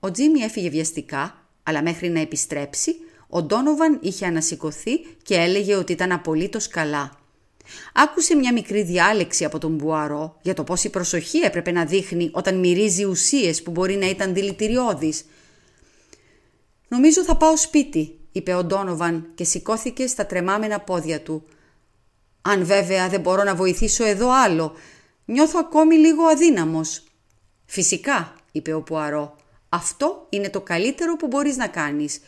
Ο Τζίμι έφυγε βιαστικά, αλλά μέχρι να επιστρέψει, ο Ντόνοβαν είχε ανασηκωθεί και έλεγε ότι ήταν απολύτως καλά. Άκουσε μια μικρή διάλεξη από τον Μπουαρό για το πόση προσοχή έπρεπε να δείχνει όταν μυρίζει ουσίες που μπορεί να ήταν δηλητηριώδεις. «Νομίζω θα πάω σπίτι», είπε ο Ντόνοβαν και σηκώθηκε στα τρεμάμενα πόδια του. «Αν βέβαια δεν μπορώ να βοηθήσω εδώ άλλο, Νιώθω ακόμη λίγο αδύναμος. Φυσικά, είπε ο Πουαρό. Αυτό είναι το καλύτερο που μπορείς να κάνεις.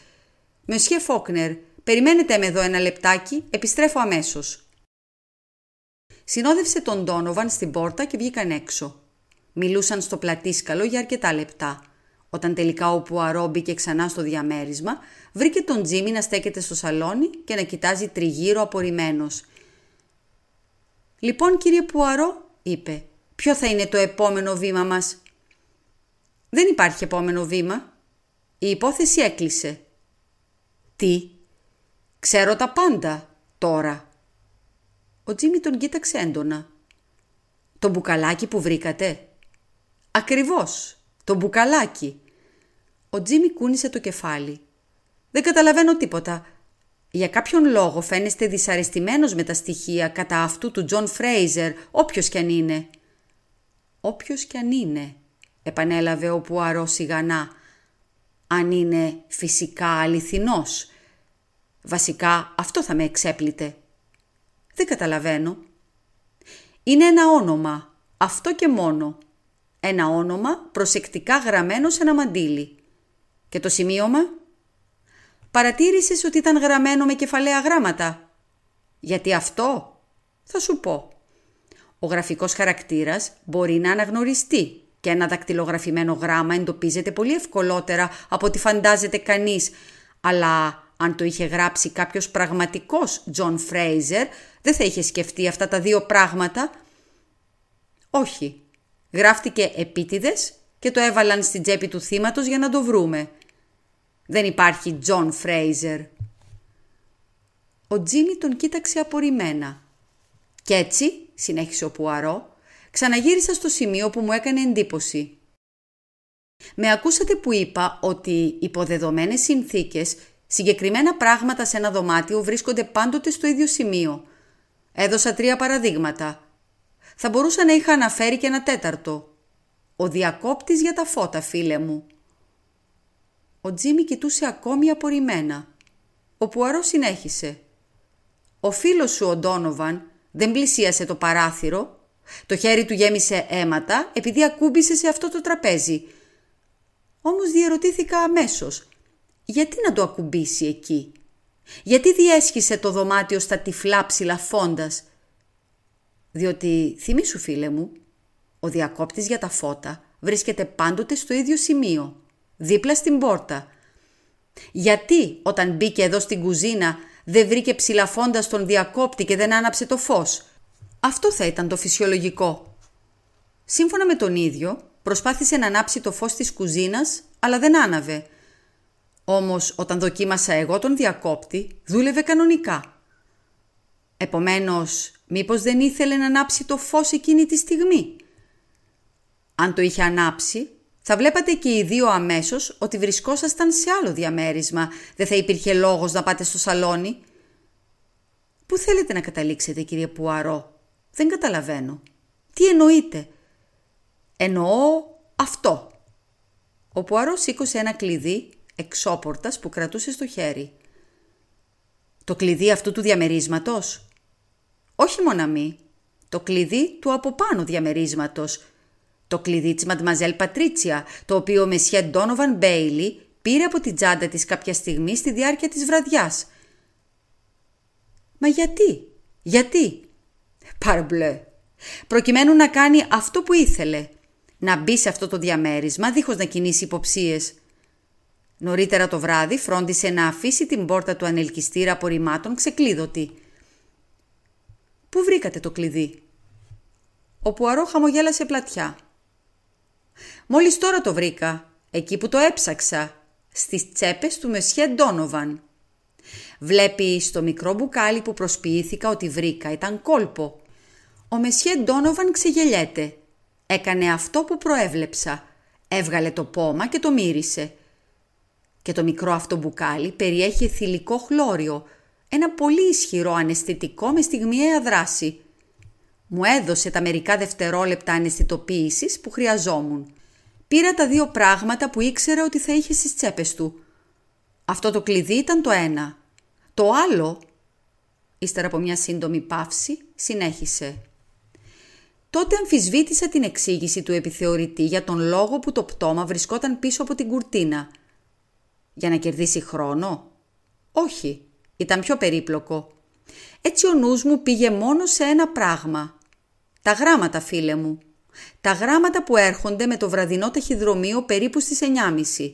Μεσχέ Φόκνερ, περιμένετε με εδώ ένα λεπτάκι, επιστρέφω αμέσως. Συνόδευσε τον Ντόνοβαν στην πόρτα και βγήκαν έξω. Μιλούσαν στο πλατήσκαλο για αρκετά λεπτά. Όταν τελικά ο Πουαρό μπήκε ξανά στο διαμέρισμα, βρήκε τον Τζίμι να στέκεται στο σαλόνι και να κοιτάζει τριγύρω απορριμμένος. «Λοιπόν, κύριε Πουαρό», είπε. Ποιο θα είναι το επόμενο βήμα μας. Δεν υπάρχει επόμενο βήμα. Η υπόθεση έκλεισε. Τι; Ξέρω τα πάντα τώρα. Ο Τζίμι τον κοίταξε έντονα. Το μπουκαλάκι που βρήκατε; Ακριβώς. Το μπουκαλάκι. Ο Τζίμι κούνησε το κεφάλι. Δεν καταλαβαίνω τίποτα. Για κάποιον λόγο φαίνεστε δυσαρεστημένος με τα στοιχεία κατά αυτού του Τζον Φρέιζερ, όποιος κι αν είναι. Όποιος κι αν είναι, επανέλαβε ο Πουαρό σιγανά, αν είναι φυσικά αληθινός. Βασικά αυτό θα με εξέπληττε. Δεν καταλαβαίνω. Είναι ένα όνομα, αυτό και μόνο. Ένα όνομα προσεκτικά γραμμένο σε ένα μαντίλι. Και το σημείωμα; Παρατήρησες ότι ήταν γραμμένο με κεφαλαία γράμματα; Γιατί αυτό; Θα σου πω. Ο γραφικός χαρακτήρας μπορεί να αναγνωριστεί και ένα δακτυλογραφημένο γράμμα εντοπίζεται πολύ ευκολότερα από ό,τι φαντάζεται κανείς, αλλά Αν το είχε γράψει κάποιος πραγματικός Τζον Φρέιζερ, δεν θα είχε σκεφτεί αυτά τα δύο πράγματα. Όχι. Γράφτηκε επίτηδες και το έβαλαν στην τσέπη του θύματος για να το βρούμε. Δεν υπάρχει Τζον Φρέιζερ. Ο Τζίμι τον κοίταξε απορημένα. «Κι έτσι», συνέχισε ο Πουαρό, «ξαναγύρισα στο σημείο που μου έκανε εντύπωση. Με ακούσατε που είπα ότι υπό δεδομένες συνθήκες συγκεκριμένα πράγματα σε ένα δωμάτιο βρίσκονται πάντοτε στο ίδιο σημείο. Έδωσα τρία παραδείγματα. Θα μπορούσα να είχα αναφέρει και ένα τέταρτο. Ο διακόπτης για τα φώτα, φίλε μου. Ο Τζίμι κοιτούσε ακόμη απορριμμένα. Ο Πουαρό συνέχισε. Ο φίλος σου ο Ντόνοβαν δεν πλησίασε το παράθυρο. Το χέρι του γέμισε αίματα επειδή ακούμπησε σε αυτό το τραπέζι. Όμως διερωτήθηκα αμέσως. Γιατί να το ακουμπήσει εκεί; Γιατί διέσχισε το δωμάτιο στα τυφλά ψηλαφώντας. Διότι, θυμήσου φίλε μου, ο διακόπτης για τα φώτα βρίσκεται πάντοτε στο ίδιο σημείο, δίπλα στην πόρτα. Γιατί όταν μπήκε εδώ στην κουζίνα δεν βρήκε ψηλαφώντα τον διακόπτη και δεν άναψε το φως; Αυτό θα ήταν το φυσιολογικό. Σύμφωνα με τον ίδιο, προσπάθησε να ανάψει το φως της κουζίνας, αλλά δεν άναβε. Όμως όταν δοκίμασα εγώ τον διακόπτη, δούλευε κανονικά. Επομένως, μήπως δεν ήθελε να ανάψει το φως εκείνη τη στιγμή; Αν το είχε ανάψει, θα βλέπατε και οι δύο αμέσως ότι βρισκόσασταν σε άλλο διαμέρισμα. Δεν θα υπήρχε λόγος να πάτε στο σαλόνι. Πού θέλετε να καταλήξετε κύριε Πουαρό; Δεν καταλαβαίνω. Τι εννοείτε; Εννοώ αυτό. Ο Πουαρό σήκωσε ένα κλειδί εξώπορτας που κρατούσε στο χέρι. Το κλειδί αυτού του διαμερίσματος; Όχι μοναμή. Το κλειδί του από πάνω διαμερίσματος το κλειδί της Μαντμαζέλ Πατρίτσια, το οποίο ο Μεσιέ Ντόνοβαν Μπέιλι πήρε από την τσάντα της κάποια στιγμή στη διάρκεια της βραδιάς. Μα γιατί, γιατί, παρμπλε, προκειμένου να κάνει αυτό που ήθελε, να μπει σε αυτό το διαμέρισμα δίχως να κινήσει υποψίες. Νωρίτερα το βράδυ φρόντισε να αφήσει την πόρτα του ανελκυστήρα απορριμμάτων ξεκλείδωτη. «Πού βρήκατε το κλειδί» Ο Πουαρό χαμογέλασε πλατιά. Μόλις τώρα το βρήκα, εκεί που το έψαξα, στις τσέπες του Μεσιέ Ντόνοβαν. Βλέπει στο μικρό μπουκάλι που προσποιήθηκα ότι βρήκα ήταν κόλπο. Ο Μεσιέ Ντόνοβαν ξεγελιέται. Έκανε αυτό που προέβλεψα. Έβγαλε το πόμα και το μύρισε. Και το μικρό αυτό μπουκάλι περιέχει θηλυκό χλώριο, ένα πολύ ισχυρό αναισθητικό μες στιγμιαία δράση. Μου έδωσε τα μερικά δευτερόλεπτα αναισθητοποίησης που χρειαζόμουν. Πήρα τα δύο πράγματα που ήξερα ότι θα είχε στις τσέπες του. Αυτό το κλειδί ήταν το ένα. Το άλλο, ύστερα από μια σύντομη παύση, συνέχισε. Τότε αμφισβήτησα την εξήγηση του επιθεωρητή για τον λόγο που το πτώμα βρισκόταν πίσω από την κουρτίνα. Για να κερδίσει χρόνο; Όχι, ήταν πιο περίπλοκο. Έτσι ο νους μου πήγε μόνο σε ένα πράγμα. Τα γράμματα, φίλε μου. Τα γράμματα που έρχονται με το βραδινό ταχυδρομείο περίπου στις 9.30.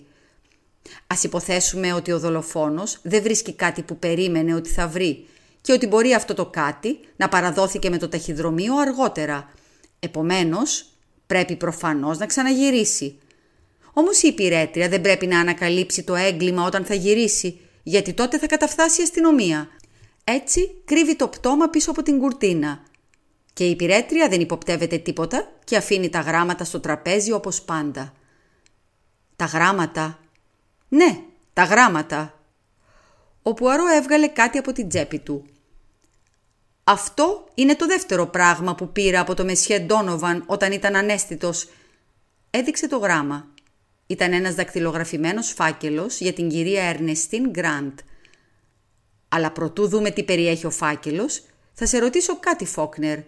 Ας υποθέσουμε ότι ο δολοφόνος δεν βρίσκει κάτι που περίμενε ότι θα βρει και ότι μπορεί αυτό το κάτι να παραδόθηκε με το ταχυδρομείο αργότερα. Επομένως, πρέπει προφανώς να ξαναγυρίσει. Όμως η υπηρέτρια δεν πρέπει να ανακαλύψει το έγκλημα όταν θα γυρίσει, γιατί τότε θα καταφθάσει η αστυνομία. Έτσι κρύβει το πτώμα πίσω από την κουρτίνα και η υπηρέτρια δεν υποπτεύεται τίποτα και αφήνει τα γράμματα στο τραπέζι όπως πάντα. Τα γράμματα. Ναι, τα γράμματα. Ο Πουαρό έβγαλε κάτι από την τσέπη του. Αυτό είναι το δεύτερο πράγμα που πήρα από το Μεσιέ Ντόνοβαν όταν ήταν ανέστητος. Έδειξε το γράμμα. Ήταν ένας δακτυλογραφημένος φάκελος για την κυρία Ερνεστίν Γκραντ. Αλλά προτού δούμε τι περιέχει ο φάκελος, θα σε ρωτήσω κάτι, Φόκνερ.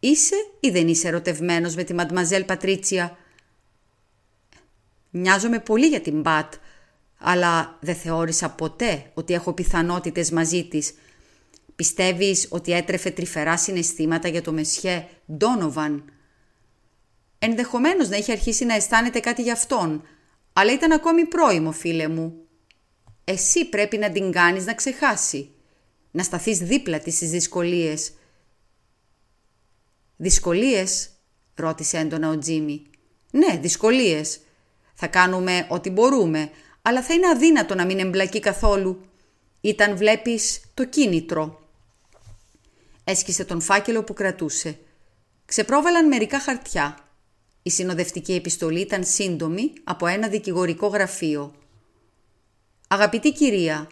Είσαι ή δεν είσαι ερωτευμένος με τη Μαντμαζέλ Πατρίτσια; Νοιάζομαι πολύ για την Μπατ, αλλά δεν θεώρησα ποτέ ότι έχω πιθανότητες μαζί της. Πιστεύεις ότι έτρεφε τρυφερά συναισθήματα για το Μεσιέ Ντόνοβαν; Ενδεχομένως να είχε αρχίσει να αισθάνεται κάτι για αυτόν, αλλά ήταν ακόμη πρόημο, φίλε μου. εσύ πρέπει να την κάνεις να ξεχάσει. Να σταθείς δίπλα της στις δυσκολίες. «Δυσκολίες» ρώτησε έντονα ο Τζίμι. «Ναι, δυσκολίες. Θα κάνουμε ό,τι μπορούμε, αλλά θα είναι αδύνατο να μην εμπλακεί καθόλου. Ήταν βλέπεις το κίνητρο». Έσκησε τον φάκελο που κρατούσε. Ξεπρόβαλαν μερικά χαρτιά. Η συνοδευτική επιστολή ήταν σύντομη από ένα δικηγορικό γραφείο. «Αγαπητή κυρία,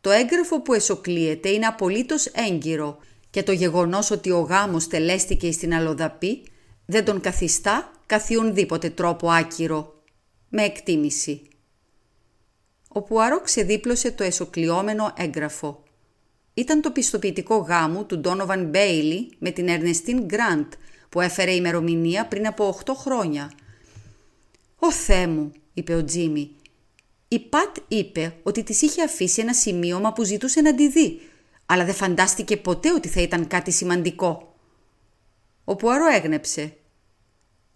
το έγγραφο που εσωκλείεται είναι απολύτως έγκυρο και το γεγονός ότι ο γάμος τελέστηκε στην Αλοδαπή δεν τον καθιστά καθιονδήποτε τρόπο άκυρο, με εκτίμηση. Ο Πουαρό ξεδίπλωσε το εσωκλειόμενο έγγραφο. Ήταν το πιστοποιητικό γάμου του Ντόνοβαν Μπέιλι με την Ερνεστίν Γκραντ που έφερε ημερομηνία πριν από 8 χρόνια. «Ω Θεέ μου», είπε ο Τζίμι. Η Πατ είπε ότι της είχε αφήσει ένα σημείωμα που ζητούσε να τη δει, αλλά δεν φαντάστηκε ποτέ ότι θα ήταν κάτι σημαντικό. Ο Πουαρό έγνεψε.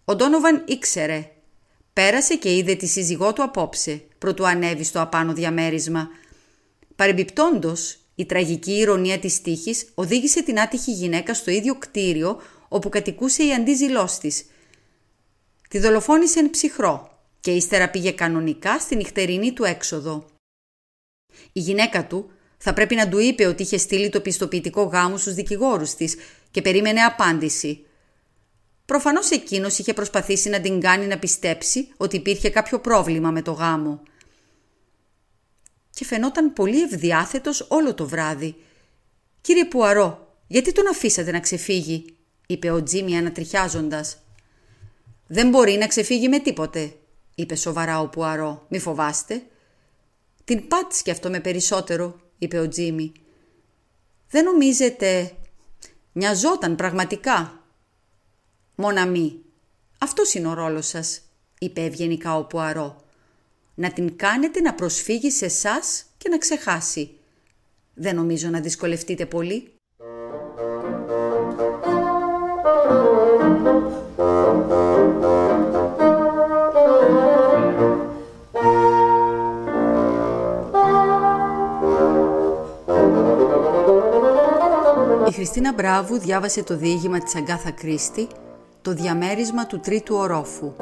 Ο Ντόνοβαν ήξερε. Πέρασε και είδε τη σύζυγό του απόψε, προτού ανέβει στο απάνω διαμέρισμα. Παρεμπιπτόντος, η τραγική ηρωνία της τύχης οδήγησε την άτυχη γυναίκα στο ίδιο κτίριο όπου κατοικούσε η αντίζηλός της. Τη δολοφόνησε εν ψυχρό και ύστερα πήγε κανονικά στη νυχτερινή του έξοδο. Η γυναίκα του θα πρέπει να του είπε ότι είχε στείλει το πιστοποιητικό γάμου στους δικηγόρους της και περίμενε απάντηση. Προφανώς εκείνος είχε προσπαθήσει να την κάνει να πιστέψει ότι υπήρχε κάποιο πρόβλημα με το γάμο. Και φαινόταν πολύ ευδιάθετος όλο το βράδυ. «Κύριε Πουαρό, γιατί τον αφήσατε να ξεφύγει» είπε ο Τζίμι ανατριχιάζοντας. «Δεν μπορεί να ξεφύγει με τίποτε», είπε σοβαρά ο Πουαρό. «Μη φοβάστε». «Την Πατ σκέφτομαι περισσότερο», είπε ο Τζίμι. «Δεν νομίζετε...» «Νοιαζόταν πραγματικά». «Μοναμή, αυτός είναι ο ρόλος σας», είπε ευγενικά ο Πουαρό. «Να την κάνετε να προσφύγει σε εσάς και να ξεχάσει. Δεν νομίζω να δυσκολευτείτε πολύ». Χριστίνα Μπράβου διάβασε το διήγημα της Αγκάθα Κρίστη, το διαμέρισμα του τρίτου ορόφου.